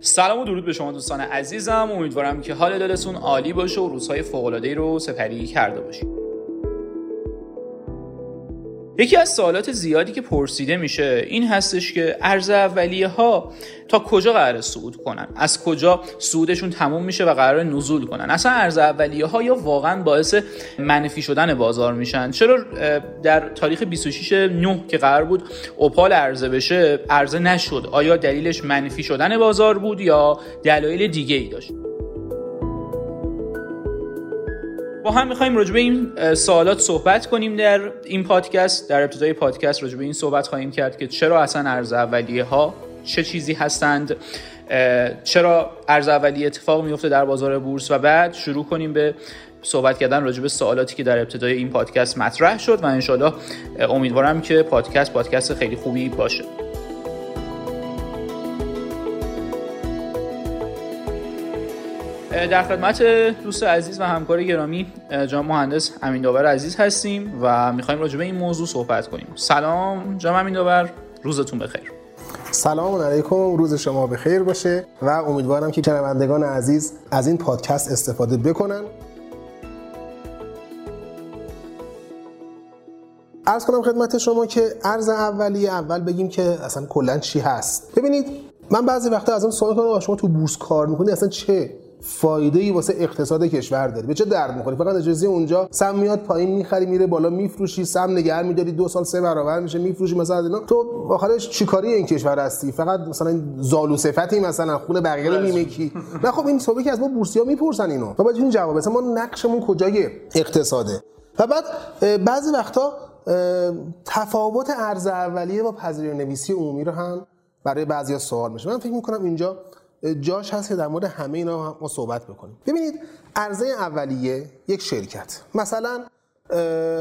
سلام و درود به شما دوستان عزیزم. امیدوارم که حال دلتون عالی باشه و روزهای فوق‌العاده‌ای رو سپری کرده باشید. یکی از سوالات زیادی که پرسیده میشه این هستش که ارز اولیه ها تا کجا قرار صعود کنن؟ از کجا صعودشون تموم میشه و قرار نزول کنن؟ اصلا ارز اولیه ها یا واقعا باعث منفی شدن بازار میشن؟ چرا در تاریخ 26 9 که قرار بود اوپال عرضه بشه عرضه نشد؟ آیا دلیلش منفی شدن بازار بود یا دلایل دیگه ای داشت؟ با هم می‌خوایم راجع به این سوالات صحبت کنیم در این پادکست در ابتدای پادکست راجع به این صحبت خواهیم کرد که چرا اصلا ارز اولیه ها چه چیزی هستند چرا ارز اولیه اتفاق میفته در بازار بورس و بعد شروع کنیم به صحبت کردن راجع به سوالاتی که در ابتدای این پادکست مطرح شد و انشالله امیدوارم که پادکست پادکست خیلی خوبی باشه. در خدمت دوست عزیز و همکار گرامی جان مهندس امین داور عزیز هستیم و می‌خوایم راجع به این موضوع صحبت کنیم. سلام جان امین داور روزتون بخیر. سلام علیکم روز شما بخیر باشه و امیدوارم که شنوندگان عزیز از این پادکست استفاده بکنن. ارز کنم خدمت شما که ارز اولیه اول بگیم که اصلا کلا چی هست. ببینید من بعضی وقتا از اون سوال کنم شما تو بورس کار می‌کنید اصلا چه فایده ای واسه اقتصاد کشور داره به چه درد می‌خوری؟ فقط اجازه اونجا. سم میاد پایین می‌خری میره بالا میفروشی. سم نگه میداری. دو سال سه برابر میشه میفروشی. مثلا اینا. تو آخرش چیکاری این کشور هستی؟ فقط مثلا زالو صفتی مثلا خون بقیه رو میمیکی. نه خب این صحبه که از ما بورسیا می‌پرسن اینو. و بعد این جواب. مثلا ما نقشمون کجای اقتصاده؟ و بعد بعضی وقتا تفاوت ارز اولیه با پذیرایی نویسی عمومی رو هم برای بعضیا سوال میشه. من فکر می‌کنم اینجا جاش هست که در مورد همه اینا ما صحبت بکنیم. ببینید عرضه اولیه یک شرکت. مثلا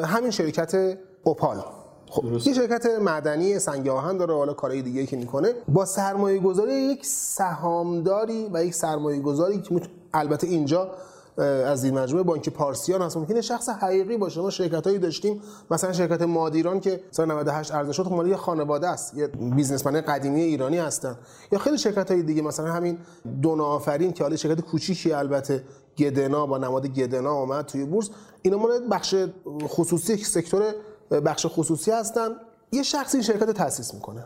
همین شرکت اوپال. خب یه شرکت معدنی سنگ آهن داره حالا کارهای دیگه که می‌کنه. با سرمایه گذاری یک سهامداری و یک سرمایه گذاری که البته اینجا از این مجموعه بانک پارسیان هست ممکنه شخص حقیقی باشه. ما شرکت هایی داشتیم مثلا شرکت مادیران که سال 98 ارزش شد خب مال یه خانواده است یه بیزنسمن قدیمی ایرانی هستن. یا خیلی شرکت های دیگه مثلا همین دون آفرین که حالا شرکت کوچیکی البته گدنا با نماد گدنا اومد توی بورس. اینا مال بخش خصوصی سکتور بخش خصوصی هستن. یه شخصی این شرکت تاسیس می‌کنه.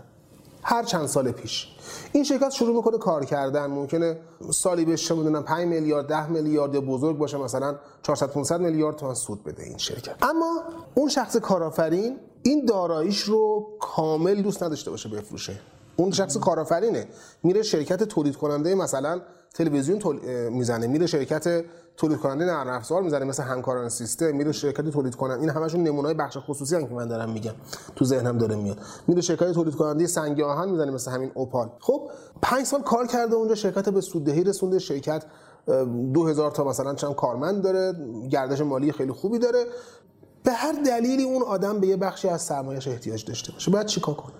هر چند سال پیش. این شرکت شروع می‌کنه کار کردن. ممکنه سالی بهش چه می‌دونم 5 میلیارد 10 میلیارد یا بزرگ باشه مثلا 400 500 میلیارد تومان سود بده این شرکت. اما اون شخص کارآفرین این داراییش رو کامل دوست نداشته باشه بفروشه. اون شخص کارآفرینه. میره شرکت تولید کننده مثلا تلویزیون تول... می‌زنه. میره شرکت تولید کننده نرم افزار می‌زنه. مثل همکاران سیستم میره شرکت تولید کننده این همشون نمونه‌های بخش خصوصی هم که من دارم میگم. تو ذهنم داره میاد. میره شرکت تولید کننده سنگ آهن می‌زنه مثل همین اوپال. خب 5 سال کار کرده اونجا. شرکت به سوددهی رسونده. شرکت 2000 تا مثلا چند کارمند داره. گردش مالی خیلی خوبی داره. به هر دلیلی اون آدم به یه بخشی از سرمایه‌اش احتیاج داشته باشه. باید چیکار کنه؟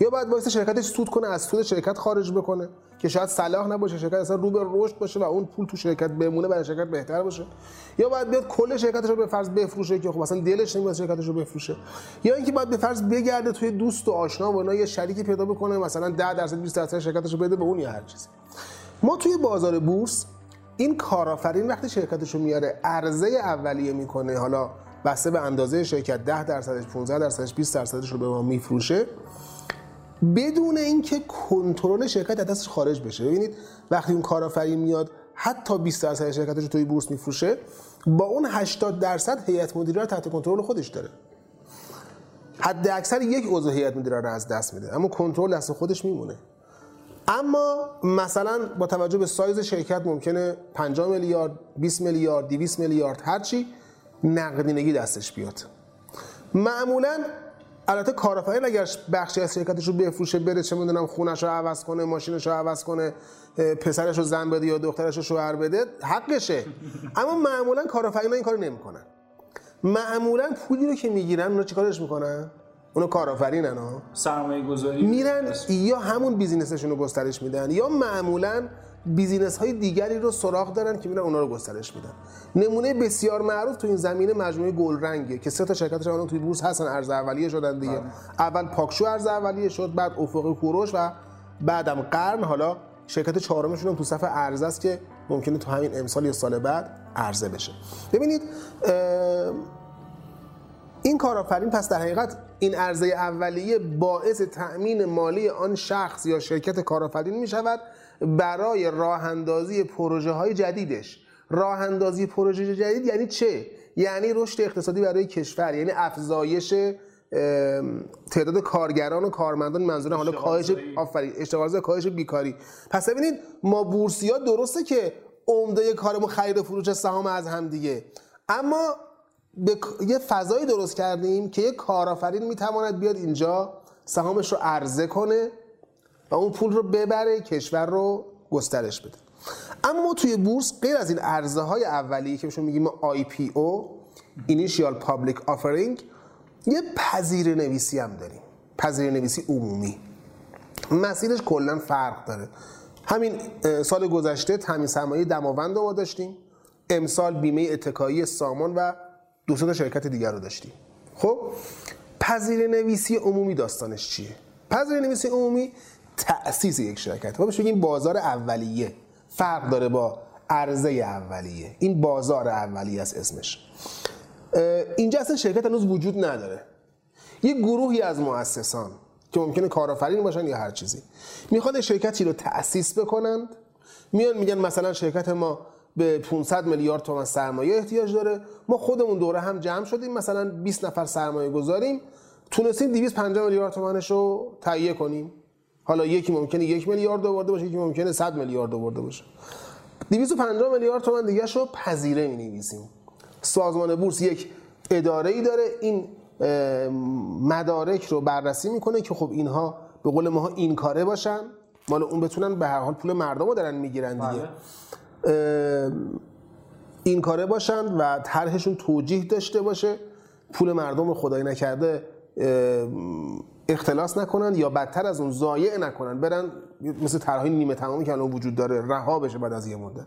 یا بعد واسه شرکتش سود کنه از سود شرکت خارج بکنه که شاید صلاح نباشه شرکت اصلا رو به رشد باشه و اون پول تو شرکت بمونه برای شرکت بهتر باشه. یا بعد بیاد کل شرکتش رو به فرض بفروشه که خب مثلا دلش نمیاد شرکتش رو بفروشه. یا اینکه بعد به فرض بگرده توی دوست و آشنا و اینا یه شریکی پیدا بکنه مثلا 10 درصد 20 درصد شرکتش رو بده به اون یا هر چیزی. ما توی بازار بورس این کارآفرین وقتی شرکتش رو میاره عرضه اولیه می‌کنه حالا بسته به اندازه شرکت 10 درصدش 15 درصدش 20 درصدش رو به ما میفروشه. بدون اینکه کنترل شرکت از دستش خارج بشه. ببینید وقتی اون کارآفرین میاد حتی 20 درصد شرکتش رو توی بورس میفروشه با اون 80 درصد هیئت مدیره تحت کنترل خودش داره. حد اکثر یک عضو هیئت مدیره رو از دست میده. اما کنترل دست خودش میمونه. اما مثلا با توجه به سایز شرکت ممکنه 50 میلیارد 20 میلیارد 200 میلیارد هرچی نقدینگی دستش بیاد. معمولا البته کارآفرین اگر بخشی از شرکتش رو بفروشه بره چه می‌دونم خونش رو عوض کنه ماشینش رو عوض کنه پسرش رو زن بده یا دخترش رو شوهر بده حقشه. اما معمولا کارآفرینا این کارو نمی‌کنن. معمولا پولی رو که می‌گیرن اونا چیکارش می‌کنن؟ اونو کارآفرین ها سرمایه گذاری میرن یا همون business شون رو گسترش میدن یا معمولا business های دیگری رو سراغ دارن که میرن اونا رو گسترش میدن. نمونه بسیار معروف تو این زمینه مجموعه گلرنگه که سه تا شرکتش الان توی بورس هستن عرضه اولیه شدن دیگه. اول پاکشو عرضه اولیه شد بعد افق کوروش و بعدم قرن. حالا شرکت چهارمشون هم تو صف عرضه است که ممکنه تو همین امسال یا سال بعد عرضه بشه. ببینید این کارآفرین پس در حقیقت این عرضه اولیه باعث تأمین مالی آن شخص یا شرکت کارآفرین می شود برای راه اندازی پروژه های جدیدش. راه اندازی پروژه جدید یعنی چه؟ یعنی رشد اقتصادی برای کشور یعنی افزایش تعداد کارگران و کارمندان منظور حالا کاهش آفرین اشتغال کاهش بیکاری. پس ببینید ما بورسی ها درسته که عمده کارمون خرید و فروش سهام از هم دیگه. اما به یه فضایی درست کردیم که یه کارآفرین می‌تواند بیاد اینجا سهامش رو عرضه کنه و اون پول رو ببره کشور رو گسترش بده. اما توی بورس غیر از این عرضه های اولیه که بهشون میگیم IPO Initial Public Offering یه پذیر نویسی هم داریم. پذیر نویسی عمومی. مسیرش کلا فرق داره. همین سال گذشته تامین سرمایه دماوند رو ما داشتیم. امسال بیمه اتکایی سامان و دو تا شرکت دیگر رو داشتیم. خب پذیر نویسی عمومی داستانش چیه؟ پذیر نویسی عمومی تأسیس یک شرکت. ما بهش بگیم بازار اولیه. فرق داره با عرضه اولیه. این بازار اولیه است اسمش. اینجا اصلا شرکت هنوز وجود نداره. یه گروهی از مؤسسان که ممکنه کارآفرین باشن یا هر چیزی می‌خواد شرکتی رو تأسیس بکنند. میان میگن مثلا شرکت ما به 500 میلیارد تومان سرمایه احتیاج داره. ما خودمون دوره هم جمع شدیم مثلا 20 نفر سرمایه گذاریم. تونستیم 250 میلیارد تومانش رو تهیه کنیم. حالا یکی ممکنه یک میلیارد آورده باشه یکی ممکنه 100 میلیارد آورده باشه. 250 میلیارد تومان دیگه رو پذیره می نویسیم سازمان بورس یک اداره ای داره این مدارک رو بررسی می‌کنه که خب اینها به قول ما این کاره باشن. مال اون بتونن به هر حال پول مردم رو دارن می‌گیرن دیگه. بله. این کاره باشن و طرحشون توجیه داشته باشه. پول مردم رو خدای نکرده اختلاس نکنن یا بدتر از اون ضایع نکنن برن مثل طرحهای نیمه تمامی که الان وجود داره رها بشه بعد از یه مدت.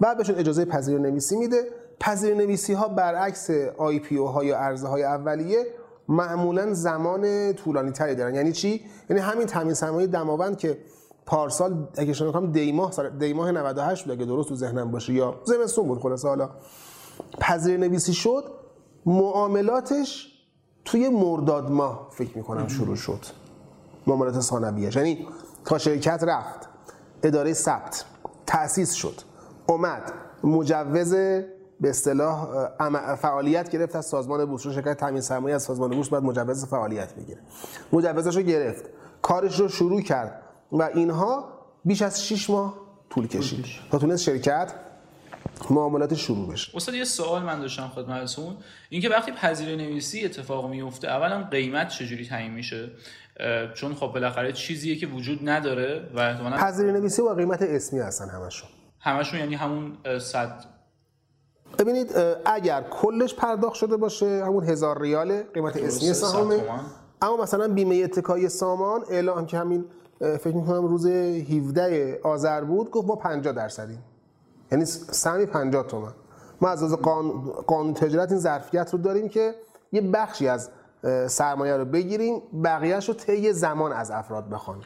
بعد بهشون اجازه پذیر نویسی میده. پذیر نویسی ها برعکس آی پی او ها یا ارزه های اولیه معمولا زمان طولانی تری دارن. یعنی چی؟ یعنی همین تامین سرمایه دماوند که پارسال اگه شما کنم دی ماه دی ماه 98 بود اگه درست تو ذهنم باشه یا زمستون بود خلاص حالا. پذیر نویسی شد معاملاتش توی مرداد ماه فکر می‌کنم شروع شد. معاملات ثانویه. یعنی تا شرکت رفت اداره ثبت تأسیس شد. اومد. مجوز به اصطلاح فعالیت گرفت از سازمان بورس. شرکت تامین سرمایه از سازمان بورس باید مجوز فعالیت بگیره مجوزش رو گرفت. کارش رو شروع کرد و اینها بیش از 6 ماه طول کشید. تا تونست شرکت معاملات شروع بشه. استاد یه سوال من داشتم خدمتتون. اینکه وقتی پذیر نویسی اتفاق میفته اولا قیمت چجوری تعیین میشه؟ چون خب بالاخره چیزیه که وجود نداره و پذیر نویسی و قیمت اسمی هستن همشون. همشون یعنی همون صد. ببینید اگر کلش پرداخت شده باشه همون هزار ریال قیمت اسمی سهامه. اما مثلا بیمه اتکای سامان اعلام که همین فکر می‌کنم روز 17 آذر بود گفت ما 50 درصدیم. یعنی سهمی 50 تومن. ما از از قانون تجارت این ظرفیت رو داریم که یه بخشی از سرمایه رو بگیریم بقیهش رو طی زمان از افراد بخوان.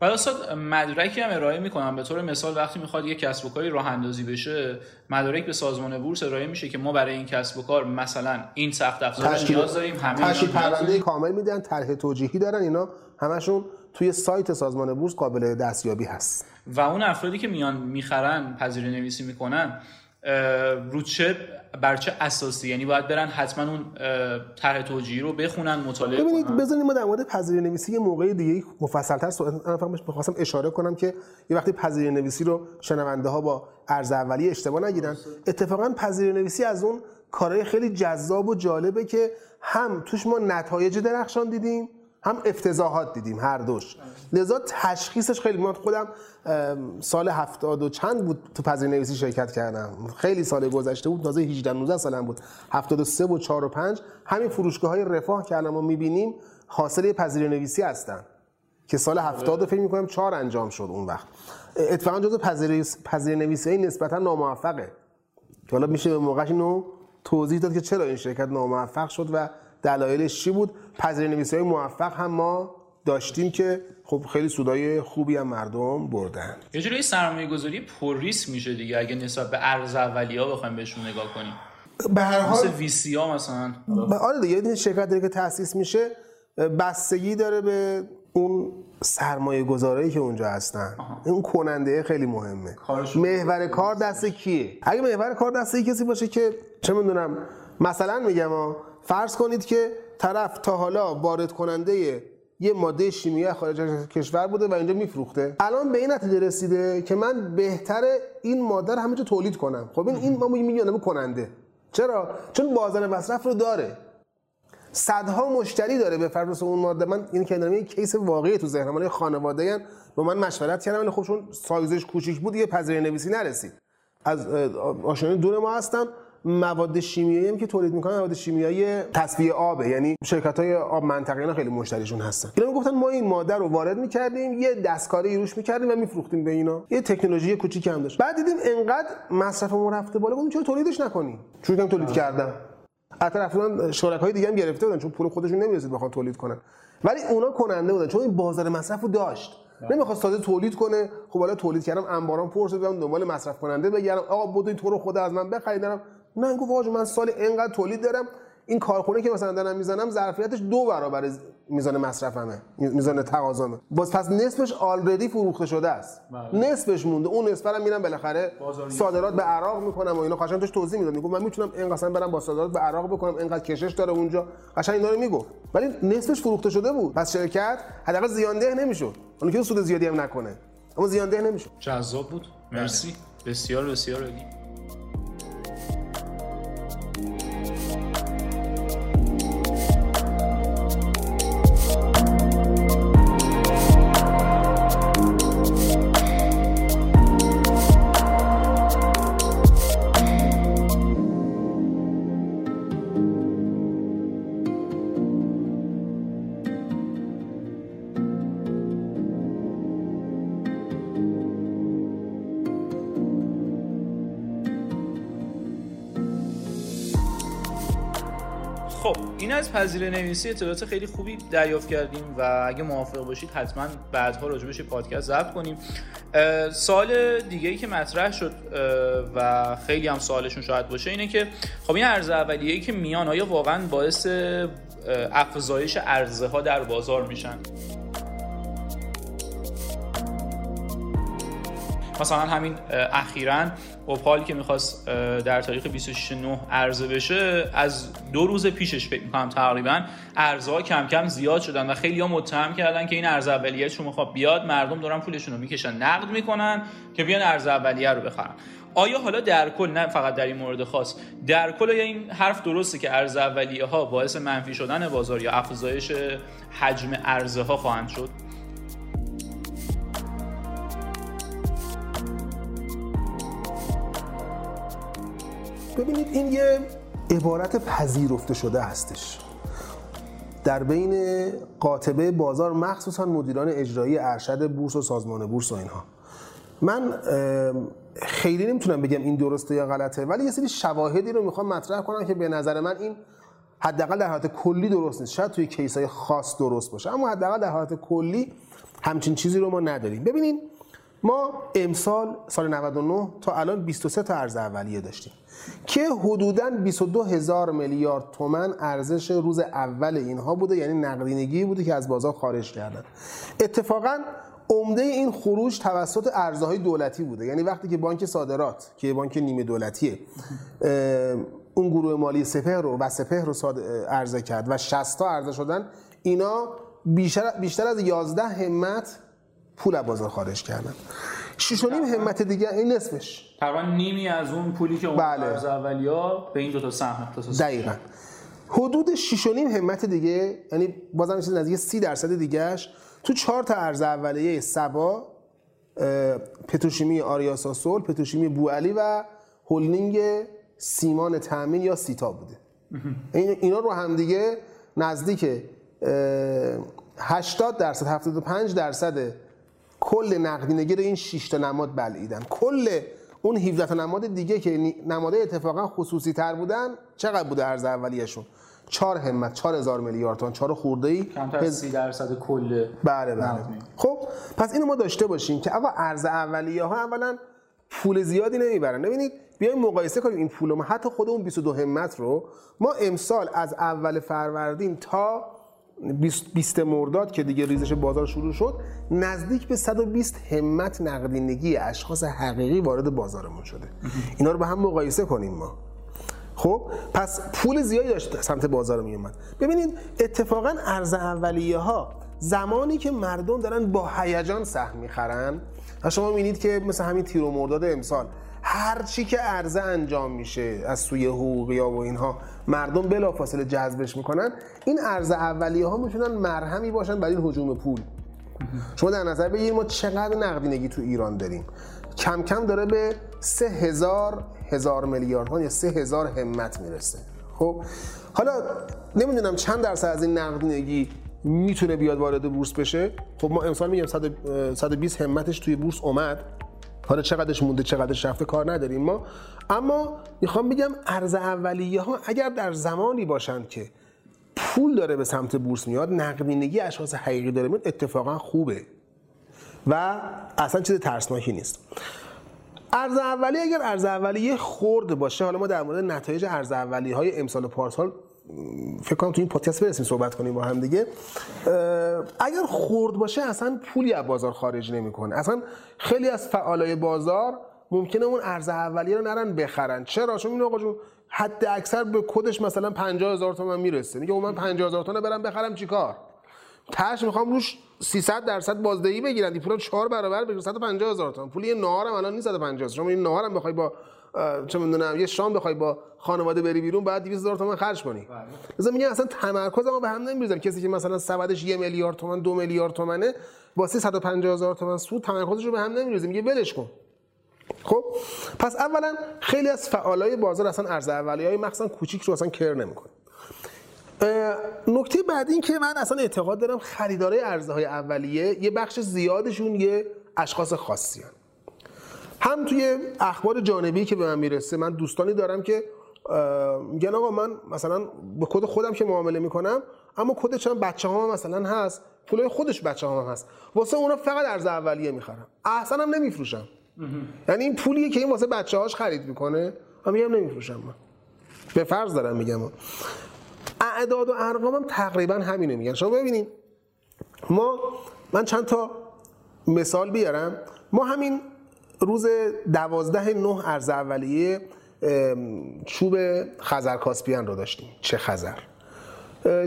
بعد استاد مدرکی هم ارائه می‌کنم. به طور مثال وقتی می‌خواد یک کسب و کاری راه اندازی بشه مدرک به سازمان بورس ارائه میشه که ما برای این کسب و کار مثلا این سخت افزار نیاز داریم همه تشکیل پرونده کامل میدن طرح توجیهی دارن اینا همشون توی سایت سازمان بورس قابل دستیابی هست. و اون افرادی که میان می‌خرن پذیری نویسی می‌کنن رو چه بر چه اساسی؟ یعنی باید برن حتما اون طرح توجیهی رو بخونن مطالعه ببینید بزنید ما در مورد پذیری نویسی یه موقع دیگه مفصل‌تر صحبت بخواستم اشاره کنم که یه وقتی پذیری نویسی رو شنونده ها با ارز اولیه اشتباه نگیرن. اتفاقا پذیری نویسی از اون کارهای خیلی جذاب و جالبه که هم توش ما نتایج درخشان دیدیم هم افتضاحات دیدیم هر دوش. لذا تشخیصش خیلی من خودم سال هفتاد و چند بود تو پذیر نویسی شرکت کردم. خیلی سال گذشته بود. تازه 18 19 سالم بود. 73 و 4 و 5 همین فروشگاه های رفاه که الان ما می‌بینیم حاصل پذیر نویسی هستن که سال 70 فکر می‌کنم 4 انجام شد اون وقت. اتفاقا جزو پذیر نویسی های نسبتا ناموفقه. که حالا میشه به موقعش اینو توضیح داد که چرا این شرکت ناموفق شد و دلایلش چی بود؟ پذیر نویسی های موفق هم ما داشتیم که خب خیلی سودای خوبی هم مردم بردن. یه جوری سرمایه گذاری پر ریسک میشه دیگه اگه نسبت به ارز اولیه بخوایم بهشون نگاه کنیم. به هر حال مثل وی سی ها مثلا آره دیگه این شرکت داره که تأسیس میشه بستگی داره به اون سرمایه گذارایی که اونجا هستن. اون کننده خیلی مهمه. محور کار دست کیه؟ اگه محور کار دست کسی باشه که چه می‌دونم مثلا میگم ها، فرض کنید که طرف تا حالا وارد کننده یه ماده شیمیایی خارج از کشور بوده و اینجا میفروخته. الان به این نتیجه رسیده که من بهتره این ماده رو همینجا تولید کنم. خب این این ما میگیم کننده. چرا؟ چون بازار مصرف رو داره. صدها مشتری داره به فرض اون ماده. من این که یه کیس واقعی تو ذهنم. من خانواده ان با من مشورت کردم ولی خب چون سایزش کوچیک بود یه پذیرای نویسی نرسید. از اه، آشنایان دور ما هستن. مواد شیمیایی هم که تولید می‌کنن مواد شیمیایی تصفیه آبه. یعنی شرکت های آب منطقه اینا خیلی مشتریشون هستن. اینا می‌گفتن ما این ماده رو وارد می‌کردیم یه دستکاری روش می‌کردیم و میفروختیم به اینا. یه تکنولوژی کوچیک هم داشت. بعد دیدیم انقدر مصرفمون رفته بالا. گفتیم چرا تولیدش نکنیم کردیم تولید کردن. حتی رفتن شرکای دیگه هم گرفته بودن چون پول خودشون نمی‌رسید بخوان تولید کنن. ولی اونا کننده بودن چون این بازار مصرف رو داشت. نمی‌خواست تازه تولید کنه. خب حالا تولید کردم انبارام پر شد دنبال مصرف کننده بگردم. آقا بدوین تو رو خود از من بخریدم نه گفت آقا من سال اینقدر تولید دارم این کارخونه که مثلا دارم می‌زنم ظرفیتش دو برابر میزان مصرفمه میزان تقاضامه. باز پس نصفش آلردی فروخته شده است. نصفش مونده. اون نصف رو میرم بالاخره صادرات به عراق می‌کنم و اینا. قشنگ توش توضیح می‌داد میگم من می‌تونم این قسم برم با صادرات به عراق بکنم. اینقدر کشش داره اونجا. قشنگ اینا رو می‌گفت. ولی نصفش فروخته شده بود. پس شرکت حداقل زیانده نمی‌شد. اون که سود زیادی هم نکنه. اما زیانده نمی‌شد. جذاب بود. مرسی. بسیار بسیار عالی. از نویسی اطلاعات خیلی خوبی دریافت کردیم و اگه موافق باشید حتما بعدها یه پادکست ضبط کنیم. سال دیگه ای که مطرح شد و خیلی هم سوالشون شاید باشه اینه که خب این ارز اولیه‌ای که میان آیا واقعا باعث افزایش عرضه ها در بازار میشن؟ مثلا همین اخیرا اوپال که می‌خواست در تاریخ 26 نه عرضه بشه از دو روز پیشش فکر می‌کنم تقریبا ارزها ها کم کم زیاد شدن و خیلی ها متهم کردن که این ارز اولیه شما می‌خواد بیاد مردم دارن پولشون رو می‌کشن نقد می‌کنن که بیان ارز اولیه رو بخرن. آیا حالا در کل نه فقط در این مورد خاص در کل آیا این حرف درسته که ارز اولیه ها باعث منفی شدن بازار یا افزایش حجم ارزه ها خواهند شد؟ ببینید این یه عبارت پذیرفته شده هستش. در بین قاطبه بازار مخصوصا مدیران اجرایی ارشد بورس و سازمان بورس و اینها. من خیلی نمی‌تونم بگم این درسته یا غلطه ولی یه سری شواهدی رو می‌خوام مطرح کنم که به نظر من این حداقل در حالت کلی درست نیست. شاید توی کیس های خاص درست باشه اما حداقل در حالت کلی همچین چیزی رو ما نداریم. ببینین ما امسال سال 99 تا الان 23 تا ارز اولیه داشتیم که حدوداً 22 هزار میلیارد تومن ارزش روز اول اینها بوده یعنی نقدینگی بوده که از بازار خارج کردن. اتفاقا عمده این خروج توسط ارزهای دولتی بوده. یعنی وقتی که بانک صادرات که بانک نیمه دولتیه اون گروه مالی سپهر رو و سپهر رو عرضه کرد و 60 تا عرضه شدن اینا بیشتر, بیشتر از 11 همت پول از بازار خارج کردن. شش و نیم همت دیگه این نصفش تقریبا نیمی از اون پولی که اون بله. ارز اولیا به این دو تا سهم اختصاص دقیقا. حدود 6.5 همت دیگه یعنی بازم چیز نزدیک 30 درصد دیگهش. تو چهار تا ارز اولیه سبا پتروشیمی آریاسا سول پتروشیمی بوعلی و هلدینگ سیمان تامین یا سیتا بوده. این اینا رو هم دیگه نزدیک اه، 80 درصد 75 درصد کل نقدینگی رو این 6 تا نماد بلعیدن. کل اون 17 تا نماد دیگه که نمادهای اتفاقا خصوصی تر بودن چقدر بوده ارز اولیه‌شون؟ 4 همت 4000 میلیارد تومان 4 خورده ای کمتر از 30 درصد کل بله بله. خب پس اینو ما داشته باشیم که آقا ارز اولیه ها اولا پول زیادی نمی‌برن. ببینید بیایم مقایسه کنیم این پول ما حتی خود اون 22 همت رو. ما امسال از اول فروردین تا 20 مرداد که دیگه ریزش بازار شروع شد نزدیک به 120 همت نقدینگی اشخاص حقیقی وارد بازارمون شده. اینا رو با هم مقایسه کنیم ما. خب پس پول زیادی داشت سمت بازار می اومد. ببینید اتفاقا ارز اولیه ها زمانی که مردم دارن با هیجان سهم می‌خرن و شما می‌بینید که مثل همین تیر و مرداد امسال هر چی که عرضه انجام میشه از سوی حقوقی ها و اینها مردم بلافاصله جذبش می‌کنن. این ارز اولیه ها می‌تونن مرهمی باشن برای این هجوم پول. شما در نظر بگیرید ما چقدر نقدینگی تو ایران داریم. کم کم داره به سه هزار هزار میلیارد یا سه هزار همت می‌رسه. خب حالا نمی‌دونم چند درصد از این نقدینگی می‌تونه بیاد وارد بورس بشه. خب ما امسال میگم 120 همتش توی بورس اومد. حالا چقدرش مونده چقدرش رفته کار نداریم ما. اما می‌خوام بگم ارز اولیه ها اگر در زمانی باشند که پول داره به سمت بورس میاد نقدینگی اشخاص حقیقی داره میاد اتفاقا خوبه. و اصلا چیز ترسناکی نیست. ارز اولیه اگر ارز اولیه خورد باشه حالا ما در مورد نتایج ارز اولیه های امسال و پارسال فکر کنم تو این پادکست برسیم صحبت کنیم با هم دیگه. اگر خورد باشه اصلا پولی از بازار خارج نمی‌کنه. اصلا خیلی از فعالای بازار ممکنه اون ارز اولیه رو نرن بخرن. چرا؟ چون این آقا جون حد اکثر به کدش مثلا 50 هزار تومان می‌رسه. میگه من 50 هزار تومان برم بخرم چیکار؟ تاش می‌خوام روش 300 درصد بازدهی بگیرن. این پول 4 برابر بگیر 150 هزار تومان پول یه نهارم الان نیست 150 شما این نهارم بخوای با چه می‌دونم یه شام بخوای با خانواده بری بیرون بعد 200 هزار تومان خرج کنی. مثلا میگن اصلا تمرکز ما به هم نمیریزه کسی که مثلا سبدش یه میلیارد تومان دو میلیارد تومنه واسه 150 هزار تومان سود تمرکزش رو به هم نمیریزه. میگه ولش کن. خب؟ پس اولا خیلی از فعالای بازار اصلا ارز اولیه های مخصوصا کوچیک رو اصلا کر نمی‌کنه. نکته بعد این که من اصلا اعتقاد دارم خریدارای ارزهای های اولیه یه بخش زیادشون یه اشخاص خاصی هن. هم توی اخبار جانبی که به من می‌رسه من دوستانی دارم که میگن آقا من مثلا به کد خودم که معامله می‌کنم اما کد چند بچه ها مثلا هست پولای خودش بچه ها هم هست. واسه اونا فقط ارز اولیه می‌خرم. احسن هم نمیفروشم. یعنی این پولیه که این واسه بچه هاش خرید می‌کنه من میگم نمیفروشم. من به فرض دارم میگم. اعداد و ارقام هم تقریبا همینه میگن. شما ببینید ما من چند تا مثال بیارم. ما همین روز دوازده نه ارز اولیه چوب خزر کاسپیان رو داشتیم. چه خزر؟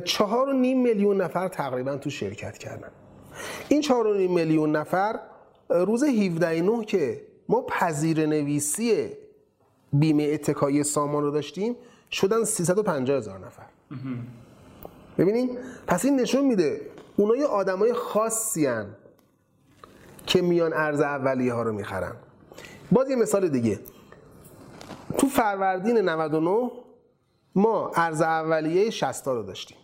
چهار و نیم میلیون نفر تقریبا تو شرکت کردن. این چهار و نیم میلیون نفر روز 17 نه که ما پذیر نویسی بیمه اتکایی سامان رو داشتیم شدن 350 هزار نفر. ببینین پس این نشون میده اونا یه آدمای خاصی هن که میان ارز اولیه ها رو می‌خرن. باز یه مثال دیگه. تو فروردین 99 ما ارز اولیه 60 رو داشتیم.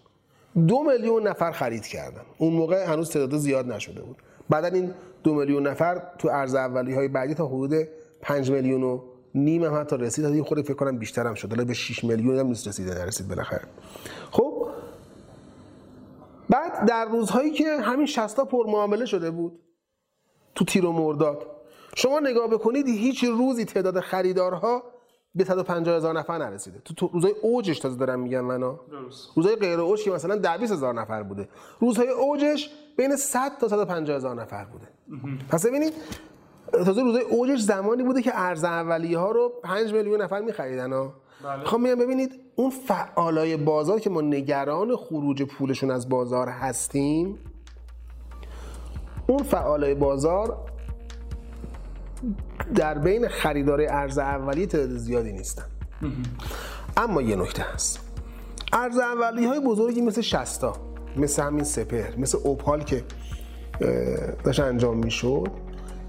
دو میلیون نفر خرید کردن. اون موقع هنوز تعداد زیاد نشده بود. بعدا این دو میلیون نفر تو ارز اولیه های بعدی تا حدود 5 میلیون و نیم هم حتی رسید. این خود فکر کنم بیشتر هم شد. به 6 میلیون هم نیست رسیده نرسید بالاخره. خب بعد در روزهایی که همین 60 تا پر معامله شده بود تو تیر و مرداد شما نگاه بکنید هیچ روزی تعداد خریدارها به 150 هزار نفر نرسیده. تو, روزهای اوجش تازه دارم میگم منو. روزهای غیر اوج که مثلا 10 هزار نفر بوده. روزهای اوجش بین 100 تا 150 هزار نفر بوده. پس ببینید تازه روزهای اوجش زمانی بوده که ارز اولیه ها رو 5 میلیون نفر میخریدن ها بله. خب میگم ببینید اون فعالای بازار که ما نگران خروج پولشون از بازار هستیم اون فعالای بازار در بین خریدار ارز اولیه تعداد زیادی نیستن. اما یه نکته هست. ارز اولیه های بزرگی مثل شستا مثل همین سپر مثل اوپال که داشت انجام می‌شد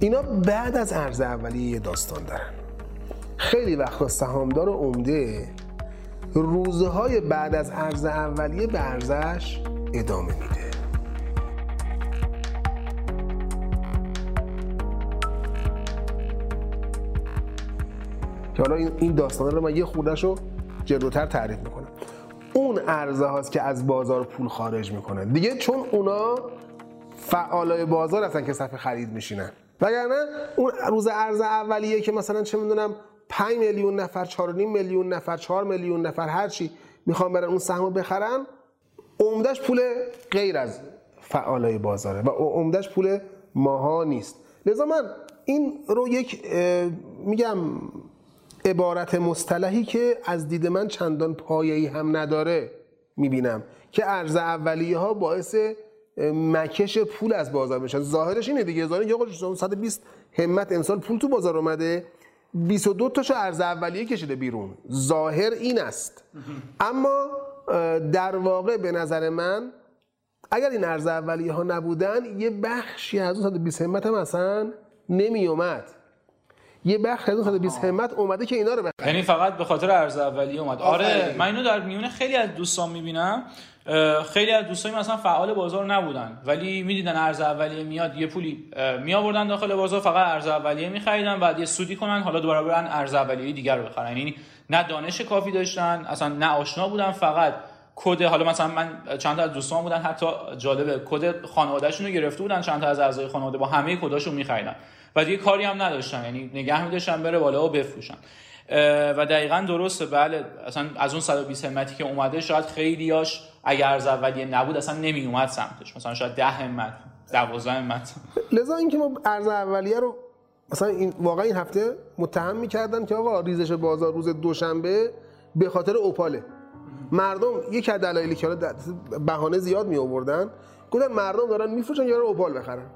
اینا بعد از ارز اولیه یه داستان دارن. خیلی وقتا سهامدار عمده روزه های بعد از ارز اولیه به ارزش ادامه میده. که حالا این داستانه رو من یه خوردش رو جلوتر تعریف می‌کنم. اون عرضه هاست که از بازار پول خارج می‌کنه. دیگه چون اونا فعالای بازار هستن که صفحه خرید میشینن. وگرنه اون روز عرض اولیه که مثلا چه می‌دونم 5 میلیون نفر 4.5 میلیون نفر 4 میلیون نفر هر چی می‌خوان برن اون سهمو بخرن عمدش پول غیر از فعالای بازاره و عمدش پول ماها نیست. لذا من این رو یک میگم عبارت مصطلحی که از دید من چندان پایه‌ای هم نداره می‌بینم که ارز اولیه ها باعث مکش پول از بازار بشن. ظاهرش اینه دیگه. ظاهر یه 120 همت امسال پول تو بازار اومده 22 تاشو ارز اولیه کشیده بیرون. ظاهر این است. اما در واقع به نظر من اگر این ارز اولیه ها نبودن یه بخشی از اون 120 همت هم اصلا نمی اومد یه بخش از اون 120 همت اومده که اینا رو بخره. یعنی فقط به خاطر ارز اولیه اومد. آره من اینو در میونه خیلی از دوستان می‌بینم. خیلی از دوستای مثلا فعال بازار نبودن ولی می‌دیدن ارز اولیه میاد یه پولی می آوردن داخل بازار فقط ارز اولیه میخریدن بعد یه سودی کنن حالا دوباره برن ارز اولیه دیگر رو بخرن. یعنی نه دانش کافی داشتن اصلا نه آشنا بودن فقط کد حالا مثلا من چند تا از دوستان بودن حتی جالبه کد خانوادهشون رو گرفته بودن چند تا از اعضای خانواده با همه کداشون میخریدن. و دیگه کاری هم نداشتن یعنی نگه می‌داشتن بره بالا و بفروشن و دقیقا درسته بله اصلا از اون 120 همتی که اومده شاید خیلیاش اگر ارز اولیه نبود اصلا نمی اومد سمتش. مثلا شاید 10 همت 12 همت لذا اینکه ما ارز اولیه رو مثلا این واقعا این هفته متهم می‌کردن که آقا ریزش بازار روز دوشنبه به خاطر اوپاله. مردم یک از دلایلی که بهانه زیاد می آوردن گفتن مردم دارن میفروشن یا اوپال بخرن.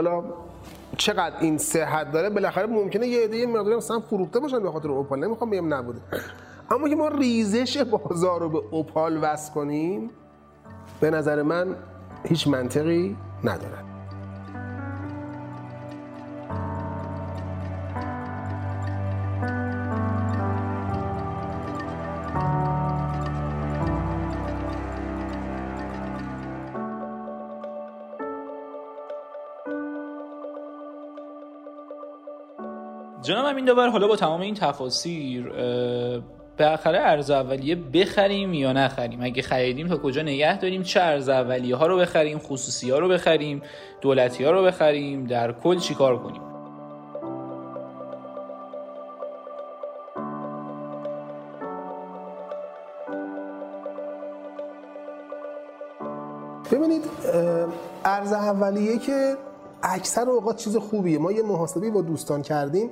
حالا چقدر این صحت داره؟ بالاخره ممکنه یه عده مقداری مثلا فروخته باشن به خاطر اوپال. نمی‌خوام بگم نبوده. اما که ما ریزش بازار رو به اوپال وصل کنیم به نظر من هیچ منطقی نداره امین داور حالا با تمام این تفاصیر بالاخره ارز اولیه بخریم یا نخریم؟ اگه خریدیم تا کجا نگه داریم؟ چه ارز اولیه ها رو بخریم؟ خصوصی ها رو بخریم؟ دولتی ها رو بخریم؟ در کل چیکار کنیم؟ ببینید ارز اولیه که اکثر اوقات چیز خوبیه. ما یه محاسبه با دوستان کردیم.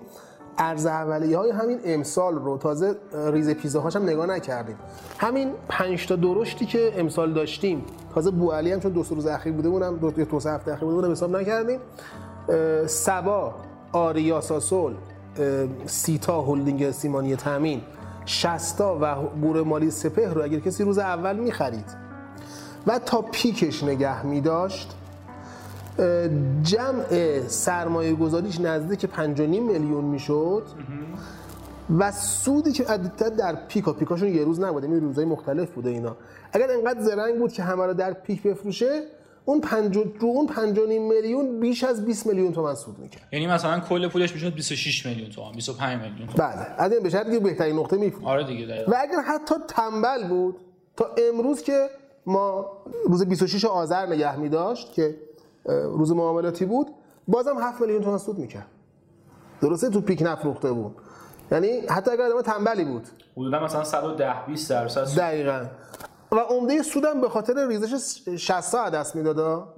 عرضه اولیه های همین امسال رو. تازه ریز میزا هاش هم نگاه نکردیم همین پنج تا درشتی که امسال داشتیم. تازه بوعلی هم چون دو روز اخیر بوده اونم دو دو سه هفته اخیر بوده اونم حساب نکردیم. صبا آریا ساسول سیتا هلدینگ سیمانی تامین شستا و بور مالی سپه رو اگر کسی روز اول می‌خرید. و تا پیکش نگه میداشت جمع سرمایه گذاریش نزدیک 5.5 میلیون می‌شد. و سودی که عدتا در پیک و پیکاشون یه روز نبوده یعنی روزهای مختلف بوده اینا. اگر انقدر زرنگ بود که همه رو در پیک بفروشه اون پنج رو اون 5 میلیون بیش از 20 میلیون تومن سود می‌کرد. یعنی مثلا کل پولش می‌شد 26 میلیون تومن 25 میلیون تومن بله. از این به شرطی که بهترین نقطه میفروشه آره دیگه دقیقاً. و اگر حتی تنبل بود تا امروز که ما روز 26 آذر نگه می داشت که روز معاملاتی بود بازم 7 میلیون تومان سود می‌کرد. درسته؟ تو پیک نفروخته بود. یعنی حتی اگر آدم تنبلی بود. حدودا مثلا 110 20 درصد دقیقاً. و عمده سودم به خاطر ریزش 60 تا دست می‌داد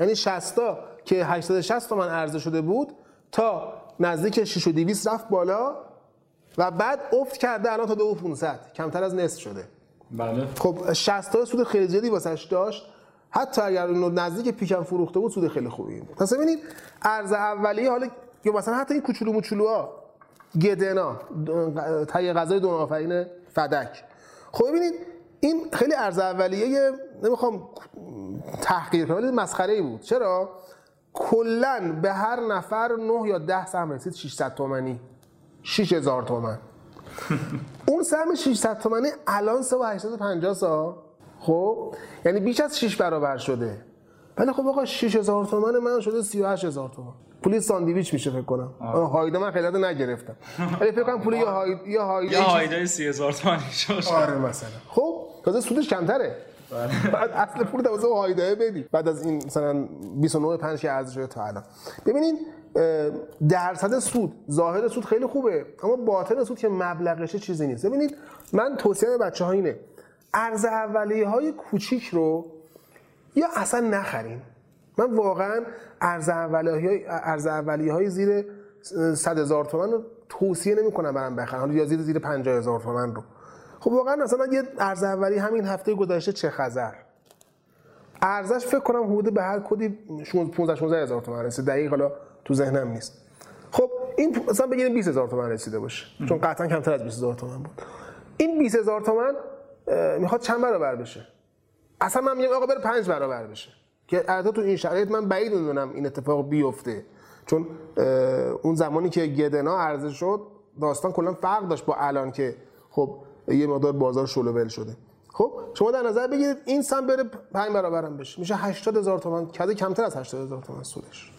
یعنی 60 تا که 860 تومن عرضه شده بود تا نزدیک 6200 رفت بالا و بعد افت کرده الان تا 2500 کمتر از نصف شده. بله. خب 60 تا سود خیلی زیادی واسش داشت. حتی اگر اون نزدیک پیکم فروخته بود سود خیلی خوبی بود. پس ببینید ارز اولیه حالا یا مثلا حتی این کوچولو موچولوها گدنا تای غذای دون آفرین فدک. خب ببینید این خیلی ارز اولیه نمی‌خوام تحقیر کنم مسخره ای بود. چرا؟ کلا به هر نفر 9 یا 10 سهم رسید 600 تومانی 6000 تومن. اون سهم 600 تومانی الان 3850 سا. خب؟ یعنی بیش از 6 برابر شده. ولی خب آقا 6000 تومن من شده 38000 تومن پولی ساندویچ میشه فکر کنم. هایده من خیلی نگرفتم. ولی فکر کنم پول یه هاید یه هایده یه هایده 30000 تومانی شد آره مثلا. خب تازه سودش کمتره. بله. بعد اصل پول دوازه هایده بدی. بعد از این مثلا 29 5 که ارزش تا الان. ببینید درصد سود ظاهر سود خیلی خوبه. اما باطن سود که مبلغشه چیزی نیست. ببینید من توصیه به بچه ها اینه. ارز اولیه های کوچیک رو یا اصلا نخرین من واقعا ارز اولیه ارز اولیه های زیر 100 هزار تومن رو توصیه نمی کنم برام بخرن یا زیر زیر 50 هزار تومن رو. خب واقعا مثلا یه ارز اولی همین هفته گذشته چه خزر ارزش فکر کنم حدود به هر کدی 15 16 هزار تومن رسید. دقیق حالا تو ذهنم نیست. خب این مثلا بگیریم 20 هزار تومن رسیده باشه. چون قطعا کمتر از 20 هزار تومن بود. این 20 هزار تومن می‌خواد چند برابر بشه؟ اصلا من میگم آقا بره 5 برابر بشه. که البته تو این شرایط من بعید می‌دونم این اتفاق بیفته. چون اون زمانی که گدنا عرضه شد داستان کلا فرق داشت با الان که خب یه مقدار بازار شلوول شده. خب شما در نظر بگیرید این سم بره 5 برابرم بشه. میشه 80 هزار تومان کده کمتر از 80 هزار تومان سودش.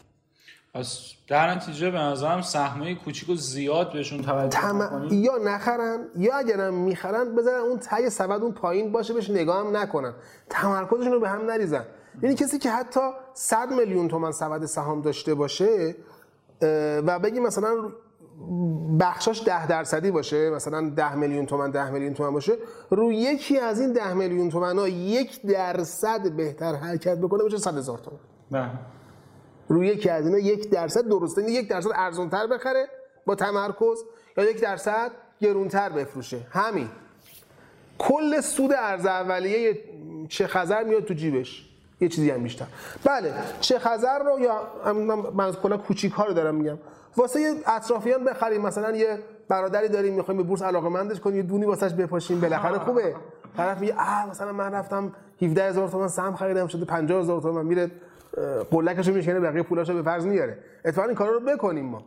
پس در نتیجه به نظرم سهمای کوچیک و زیاد بهشون توجه تم... یا نخرن یا اگرم می‌خرن بذارن اون تای سبد اون پایین باشه بهش نگاه هم نکنن. تمرکزشون رو به هم نریزن. یعنی کسی که حتی 100 میلیون تومن سبد سهام داشته باشه و بگی مثلا بخشاش ده درصدی باشه مثلا ده میلیون تومن ده میلیون تومن باشه روی یکی از این ده میلیون تومن ها یک درصد بهتر حرکت بکنه باشه صد هزار تومن بله. روی یکی از اینا یک درصد درسته. یعنی یک درصد ارزونتر بخره با تمرکز یا یک درصد گرونتر بفروشه. همین. کل سود ارز اولیه چه خزر میاد تو جیبش. یه چیزی هم بیشتر. بله چه خزر رو یا من کلا کوچیک ها رو دارم میگم. واسه اطرافیان بخریم. مثلا یه برادری داریم می‌خوایم به بورس علاقه مندش کنیم یه دونی واسش بپاشیم بالاخره خوبه. طرف میگه آ مثلا من رفتم 17 هزار تومان سهم خریدم شده 50 هزار تومان. میره قلکشو میشکنه بقیه پولاشو به فرض میاره. اتفاقا این کارا رو بکنیم ما.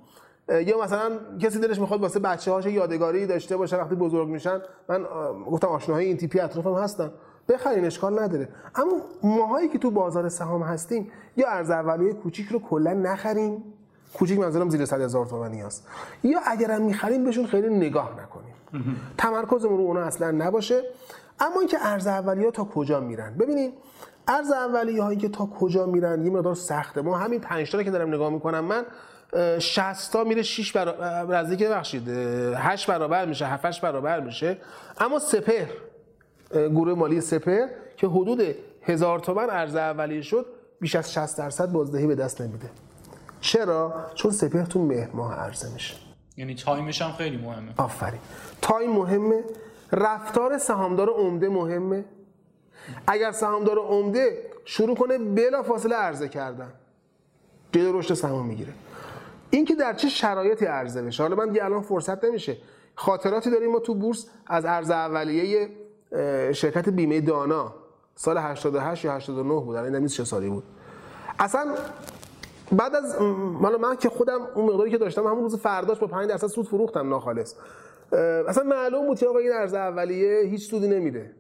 یا مثلا کسی دلش می‌خواد واسه بچه هاش یادگاری داشته باشه وقتی بزرگ میشن من گفتم آشناهای این تیپی اطرافم هستن. بخرین اشکال نداره. اما ماهایی که تو بازار سهام هستیم یا ارز اولیه کوچیک رو کلا نخریم. کوچیک منظورم زیر 100 هزار تومانی است یا اگرم می‌خریم بهشون خیلی نگاه نکنیم. تمرکزمون رو اونا اصلا نباشه. اما اینکه ارز اولیه تا کجا میرن؟ ببینید ارز اولیه هایی که تا کجا میرن یه مقدار سخته. ما همین 5 تا که دارم نگاه می‌کنم من 60 تا میره 6 برابر از که بخشید 8 برابر میشه 7 برابر میشه. اما سپهر گروه مالی سپهر که حدود هزار تومن عرضه اولیه شد بیش از 60 درصد بازدهی به دست نمیده. چرا؟ چون سپهر تو مهر ماه عرضه میشه. یعنی time ش هم خیلی مهمه. آفرین. time مهمه. رفتار سهامدار عمده مهمه. اگر سهامدار عمده شروع کنه بلا فاصله عرضه کردن. جلو رشد سهام می‌گیره. این که در چه شرایطی عرضه بشه. حالا من دیگه الان فرصت نمیشه. خاطراتی داریم ما تو بورس از عرض اولیه شرکت بیمه دانا. سال 88 یا 89 بود الان چه سالی بود. اصلا بعد از حالا من که خودم اون مقداری که داشتم همون روز فرداش با 5 درصد سود فروختم ناخالص. اصلا معلوم بود که آقا این ارز اولیه هیچ سودی نمیده.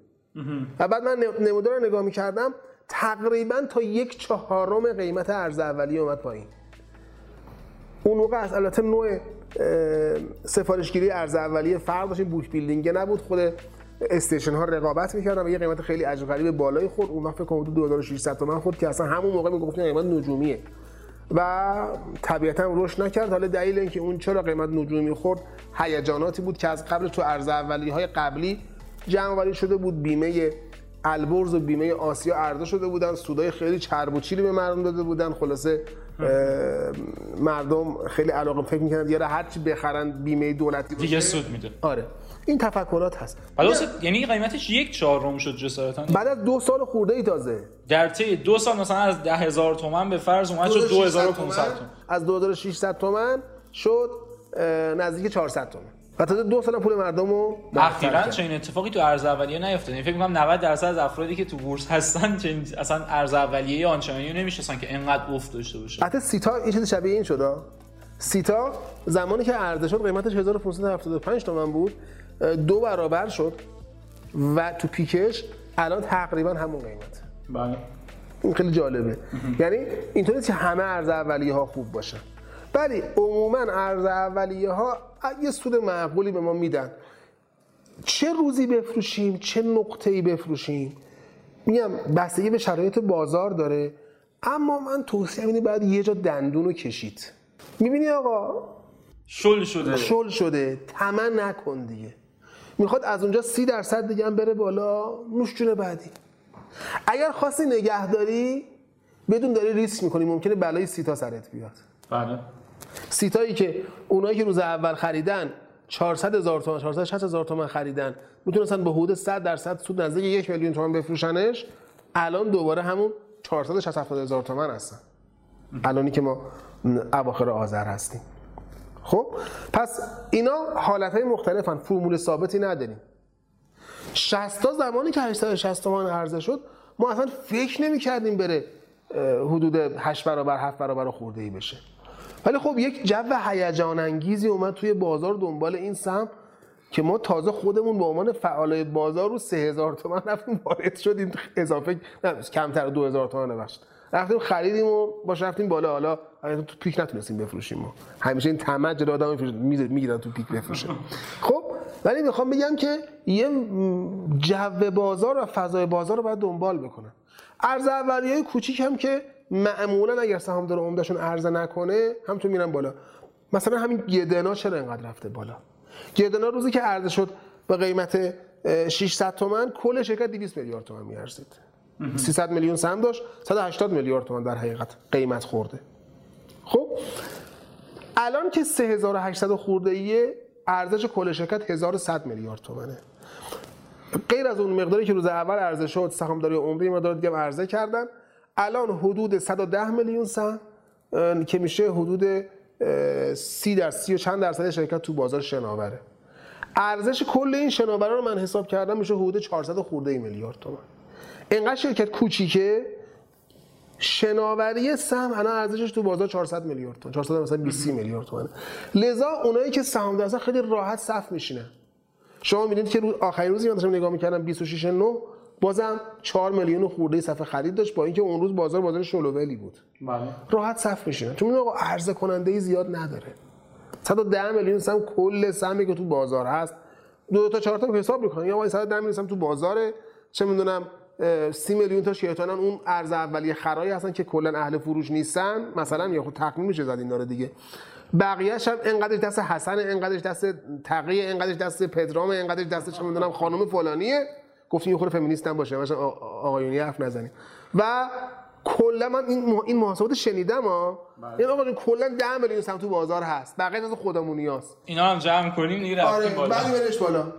بعد من نمودار رو نگاه می‌کردم تقریبا تا یک چهارم قیمت ارز اولیه اومد پایین. اون موقع از البته نوع سفارشگیری ارز اولیه فرق داشت بوک بیلدینگ نبود. خود استیشن ها رقابت می‌کردن و یه قیمت خیلی عجیب غریب بالای خود اون فکر کنم 2600 تومن خود که اصلا همون موقع می‌گفتن قیمت نجومیه. و طبیعتا رشد نکرد. حالا دلیل اینکه اون چرا قیمت نجومی خورد هیجاناتی بود که از قبل تو ارز اولیه های قبلی جمع آوری شده بود بیمه البرز و بیمه آسیا عرضه شده بودن سودای خیلی چرب و چیلی به مردم داده بودن. خلاصه مردم خیلی علاقه فکر می‌کنن یه هر چی بخرن بیمه دولتی دیگه سود میده. آره. این تفکرات هست. یعنی قیمتش یک چهارم شد جسارتا. بعد از دو سال خورده ای تازه. در طی دو سال مثلا از ده هزار تومن به فرض اومد شد 2500 تومن. از 2600 تومن شد نزدیک 400 تومن. و تا دو سال پول مردم رو اخیرا چنین اتفاقی تو ارز اولیه نیفتاد یعنی فکر می‌کنم 90 درصد از افرادی که تو بورس هستن چنین اصلا ارز اولیه آنچنانی نمی‌شناسن که انقدر افت داشته باشه. حتی سیتا این چیز شبیه این شده سیتا زمانی که عرضه شد قیمتش 1575 تومن بود دو برابر شد و تو پیکش الان تقریبا همون قیمت. بله. این خیلی جالبه. یعنی اینطوری که همه ارز اولیه ها خوب باشن. ولی عموما ارز اولیه ها یه سود معقولی به ما میدن. چه روزی بفروشیم؟ چه نقطه ای بفروشیم؟ میگم بستگی به شرایط بازار داره. اما من توصیه اینه بعد یه جا دندون رو کشید. می‌بینی آقا؟ شل شده. شل شده. تمن نکن دیگه. می‌خواد از اونجا سی درصد دیگه هم بره بالا. نوش جون بعدی. اگر خواستی نگهداری بدون داری ریسک می‌کنی. ممکنه بلای سیتا سرت بیاد. بله. سیتایی که اونایی که روز اول خریدن 400 هزار تومان 460 هزار تومان خریدن می‌تونستن به حدود 100 درصد سود نزدیک یک میلیون تومان بفروشنش الان دوباره همون 460 هزار تومان هستن. الانی که ما اواخر آذر هستیم. خب پس اینا حالت های مختلفن فرمول ثابتی نداریم. 60 تا زمانی که 860 تومان عرضه شد ما اصلا فکر نمی کردیم بره حدود 8 برابر 7 برابر خورده ای بشه. ولی خب یک جو هیجان انگیزی اومد توی بازار دنبال این سهم که ما تازه خودمون به عنوان فعالای بازار رو 3000 تومان رفتیم وارد شدیم. اضافه نه کمتر 2000 تومان بخشید رفتیم خریدیم و باش رفتیم بالا. حالا تو پیک نتونستیم بفروشیم. ما همیشه این طمع جلو آدم می‌گیرن تو پیک بفروشه. خب ولی می‌خوام بگم که یه جو بازار و فضای بازار رو باید دنبال بکنن. ارز اولیه کوچیک هم که معمولا اگر سهامدار عمدهشون عرضه نکنه هم تو میرن بالا. مثلا همین گدنا چرا اینقدر رفته بالا؟ گدنا روزی که عرضه شد به قیمت 600 تومن کل شرکت 200 میلیارد تومن میارزید. 300 میلیون سهم داشت 180 میلیارد تومان در حقیقت قیمت خورده. خب الان که 3800 خورده ایه ارزش کل شرکت 1100 میلیارد تومنه. غیر از اون مقداری که روز اول عرضه شد سهامداری عمده مقدار دیگه عرضه کردن. الان حدود 110 میلیون سهم که میشه حدود 30 در 30 و چند درصد شرکت تو بازار شناوره. ارزش کل این شناوره رو من حساب کردم میشه حدود 400 خورده میلیارد تومان. انقدر شرکت کوچیکه شناوری سهم الان ارزشش تو بازار 400 میلیارد تومان 400 مثلا 20 میلیارد تومان لذا اونایی که سهام دارن خیلی راحت صف میشینن. شما می‌بینید که روز آخرین روزی من داشتم نگاه می‌کردم 26 9 بازم 4 میلیون خورده صفحه خرید داشت با اینکه اون روز بازار بازار شلوولی بود. بله. راحت صف میشینن چون آقا عرضه کننده زیاد نداره. 110 میلیون سهم کل سهمی که تو بازار هست. دو تا چهار تا حساب می‌کنن یا 110 میلیون سهم تو بازاره. چه می‌دونم سی میلیون تا شیطانن اون ارز اولیه خرایی هستن که کلا اهل فروش نیستن. مثلا یا خود تقمیم میشه زد اینا رو دیگه. بقیه‌اش هم انقدرش دست حسن انقدرش دست تقیه انقدرش دست پدرام انقدرش دست چه می‌دونم خانم فلانیه. گفتیم یه خورده فمینیست هم باشه مثلا آقایونی حرف نزنیم و کلا من این این محاسبات شنیدم ها. این آقا کلا 10 میلیون سمت تو بازار هست. بقیه از خودمونیاست اینا هم جمع کنیم دیگه رفتیم آره بالا. بعد برش بالا.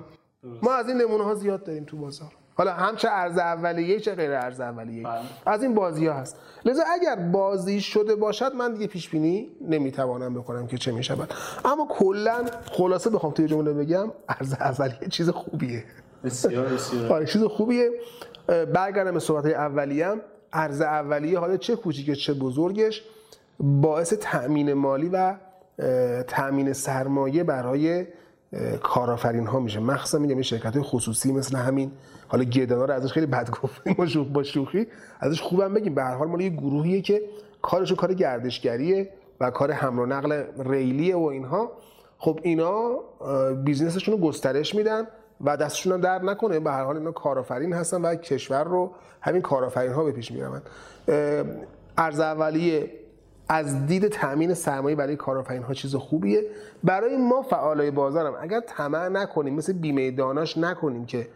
ما از این نمونه ها زیاد داریم تو بازار. حالا هم چه ارز اولیه چه غیر ارز اولیه بله. از این بازی ها هست. لذا اگر بازی شده باشد من دیگه پیش بینی نمی‌توانم بکنم که چه می‌شود. اما کلا خلاصه بخوام توی جمله بگم ارز اولیه چیز خوبیه. بسیار بسیار. آره چیز خوبیه. برگردم به صحبت اولیم ارز اولیه حالا چه کوچیکه چه بزرگش باعث تأمین مالی و تأمین سرمایه برای کارآفرین ها میشه. مخصوصا میگم این شرکت های خصوصی مثل همین. حالا گدانا رو ازش خیلی بد گفتیم با با شوخی. ازش خوبم بگیم. به هر حال مال یه گروهیه که کارشون کار گردشگریه و کار حمل و نقل ریلیه و اینها. خب اینا بیزنسشون رو گسترش میدن. و دستشون هم در نکنه. به هر حال اینا کارآفرین هستن و کشور رو همین کارآفرین ها به پیش می‌برن ارز اولیه از دید تامین سرمایه برای کارآفرین ها چیز خوبیه. برای ما فعالای بازارم اگر طمع نکنیم مثل بیمه داناش نکنیم که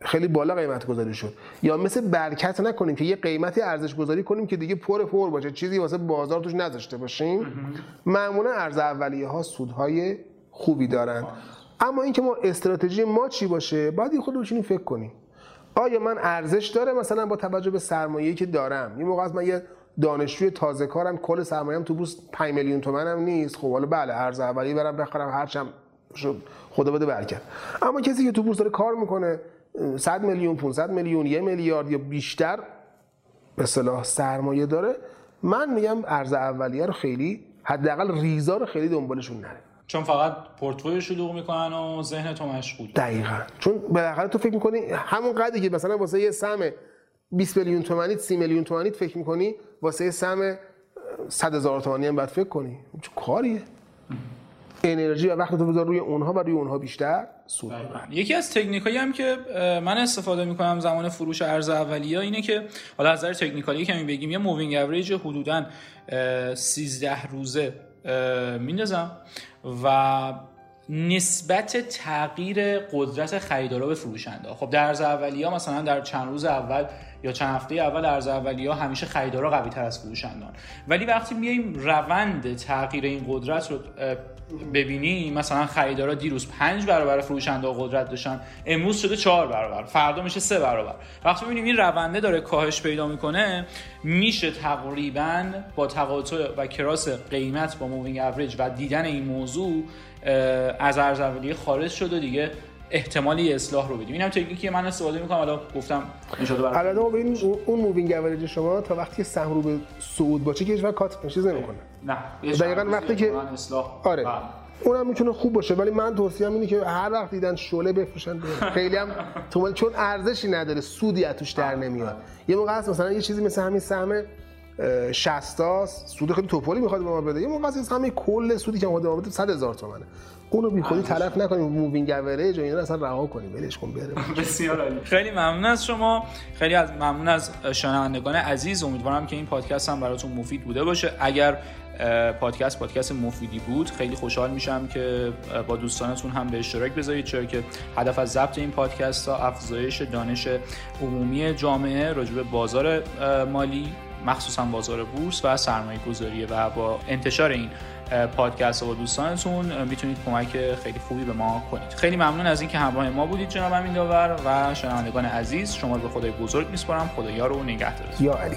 خیلی بالا قیمت گذاری شد یا مثل برکت نکنیم که یه قیمتی ارزش گذاری کنیم که دیگه پر پر باشه چیزی واسه بازار توش نذاشته باشیم. معمولا ارز اولیه ها سودهای خوبی دارن. اما اینکه ما استراتژی ما چی باشه باید خود فکر کنیم. آیا من ارزش داره مثلا با توجه به سرمایه‌ای که دارم؟ یه موقع از من یه دانشجوی تازه کارم کل سرمایه‌ام تو بورس 5 میلیون تومنم نیست. خب حالا بله ارز اولیه برم بخرم هرچم خدا بده برکت. اما کسی که تو بورس داره کار می‌کنه 100 میلیون 500 میلیون یه میلیارد یا بیشتر به اصطلاح سرمایه داره من میگم ارز اولیه رو خیلی حداقل ریزا رو خیلی دنبالشون نره. چون فقط پورتفوی شلوغ می‌کنن و ذهن تو مشغول دقیقا. چون بالاخره تو فکر می‌کنی همون قدری که مثلا واسه یه سهم 20 میلیون تومانی 30 میلیون تومانی فکر می‌کنی واسه سهم 100 هزار تومانی هم باید فکر کنی. چه کاریه؟ انرژی و وقت تو بذار روی اونها و روی اونها بیشتر؟ سود یکی از تکنیکایی هم که من استفاده می‌کنم زمان فروش عرضه اولیه اینه که حالا از نظر technical ی کمی بگیم یه moving average حدودا 13 روزه میندازم و نسبت تغییر قدرت خریدارا به فروشنده. خب در عرضه اولیه مثلا در چند روز اول یا چند هفته اول عرضه اولیه همیشه خریدارا قوی تر از فروشندان ولی وقتی میایم روند تغییر این قدرت رو ببینی مثلا خریدارا دیروز پنج برابر فروشنده قدرت داشتن امروز شده چهار برابر فردا میشه سه برابر. وقتی می‌بینیم این رونده داره کاهش پیدا می‌کنه میشه تقریبا با تقاطع و cross قیمت با moving average و دیدن این موضوع از عرضه اولیه خارج شد و دیگه احتمالی اصلاح رو بدیم. اینم تکنیکی من استفاده می‌کنم. حالا گفتم البته ببینیم اون moving average شما تا وقتی سهم رو به صعود باشه که هیچ cut چیز نمی‌کنه. نه دقیقاً وقتی که آره. بله. اونم می‌تونه خوب باشه ولی من توصیه اینه که هر وقت دیدن شله بفروشن خیلی هم چون ارزشی نداره سودی از توش در نمیاد. یه موقع هست مثلا یه چیزی مثل همین سهم 60 سود خیلی توپولی می‌خواد به ما بده. یه موقع هست همین کل سودی که ما بده 100 هزار تومنه. اونو بی خودی تلف نکنیم moving average و اینا اصلا رها کنیم. ولش کن بره. بسیار عالی. خیلی ممنون از شما. خیلی از ممنون از شنوندگان عزیز. امیدوارم که این پادکست هم براتون مفید بوده باشه. اگر پادکست پادکست مفیدی بود خیلی خوشحال میشم که با دوستانتون هم به اشتراک بذارید. چرا که هدف از ضبط این پادکست ها افزایش دانش عمومی جامعه راجع به بازار مالی مخصوصا بازار بورس و سرمایه گذاریه و با انتشار این پادکست و دوستانتون می‌تونید کمک خیلی خوبی به ما کنید. خیلی ممنون از اینکه همراه ما بودید جناب امین داور و شنوندگان عزیز. شما به خدای بزرگ میسپارم. خدایا رو نگهدار. یا علی.